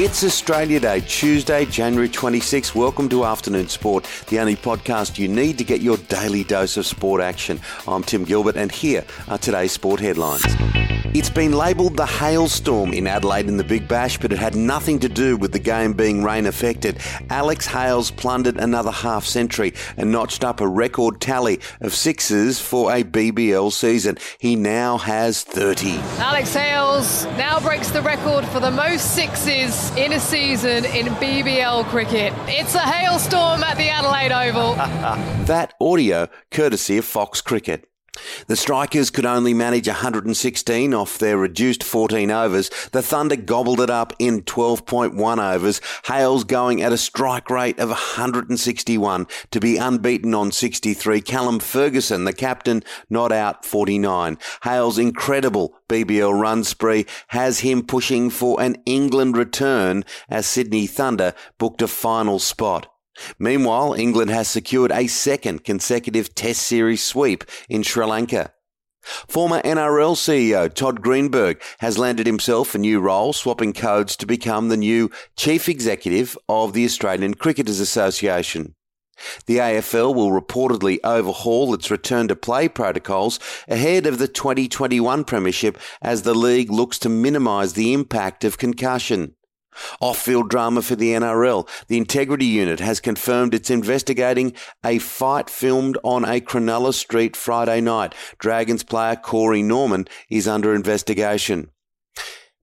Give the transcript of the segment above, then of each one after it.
It's Australia Day, Tuesday, January 26. Welcome to Afternoon Sport, the only podcast you need to get your daily dose of sport action. I'm Tim Gilbert, and here are today's sport headlines. It's been labelled the hailstorm in Adelaide in the Big Bash, but it had nothing to do with the game being rain affected. Alex Hales plundered another half century and notched up a record tally of sixes for a BBL season. He now has 30. Alex Hales now breaks the record for the most sixes in a season in BBL cricket. It's a hailstorm at the Adelaide Oval. that audio courtesy of Fox Cricket. The Strikers could only manage 116 off their reduced 14 overs. The Thunder gobbled it up in 12.1 overs. Hales going at a strike rate of 161 to be unbeaten on 63. Callum Ferguson, the captain, not out 49. Hales' incredible BBL run spree has him pushing for an England return as Sydney Thunder booked a final spot. Meanwhile, England has secured a second consecutive Test Series sweep in Sri Lanka. Former NRL CEO Todd Greenberg has landed himself a new role, swapping codes to become the new Chief Executive of the Australian Cricketers Association. The AFL will reportedly overhaul its return to play protocols ahead of the 2021 Premiership as the league looks to minimise the impact of concussion. Off field drama for the NRL. The Integrity Unit has confirmed it's investigating a fight filmed on a Cronulla Street Friday night. Dragons player Corey Norman is under investigation.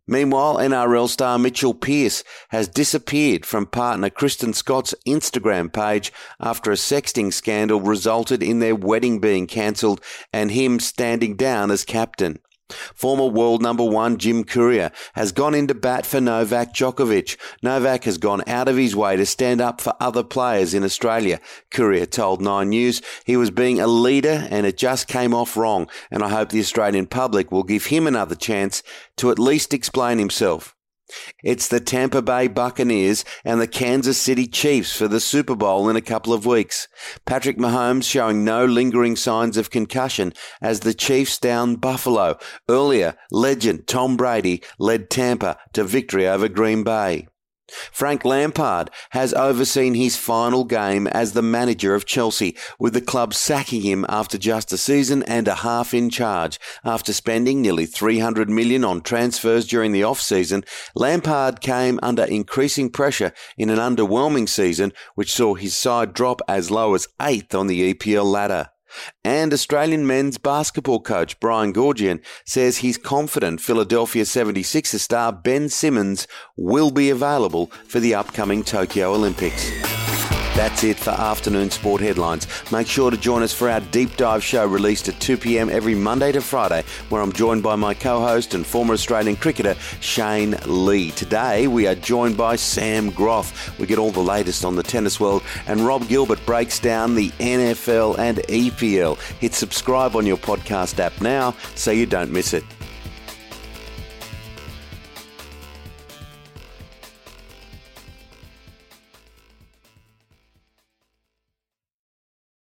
Meanwhile, NRL star Mitchell Pearce has disappeared from partner Kristen Scott's Instagram page after a sexting scandal resulted in their wedding being cancelled and him standing down as captain. Former world number one Jim Courier has gone into bat for Novak Djokovic. Novak has gone out of his way to stand up for other players in Australia. Courier told Nine News he was being a leader and it just came off wrong and I hope the Australian public will give him another chance to at least explain himself. It's the Tampa Bay Buccaneers and the Kansas City Chiefs for the Super Bowl in a couple of weeks. Patrick Mahomes showing no lingering signs of concussion as the Chiefs down Buffalo. Earlier, legend Tom Brady led Tampa to victory over Green Bay. Frank Lampard has overseen his final game as the manager of Chelsea, with the club sacking him after just a season and a half in charge. After spending nearly 300 million on transfers during the off-season, Lampard came under increasing pressure in an underwhelming season, which saw his side drop as low as eighth on the EPL ladder. And Australian men's basketball coach Brian Goorjian says he's confident Philadelphia 76ers star Ben Simmons will be available for the upcoming Tokyo Olympics. That's it for afternoon sport headlines. Make sure to join us for our deep dive show released at 2 p.m. every Monday to Friday, where I'm joined by my co host and former Australian cricketer, Shane Lee. Today, we are joined by Sam Groth. We get all the latest on the tennis world, and Rob Gilbert breaks down the NFL and EPL. Hit subscribe on your podcast app now so you don't miss it.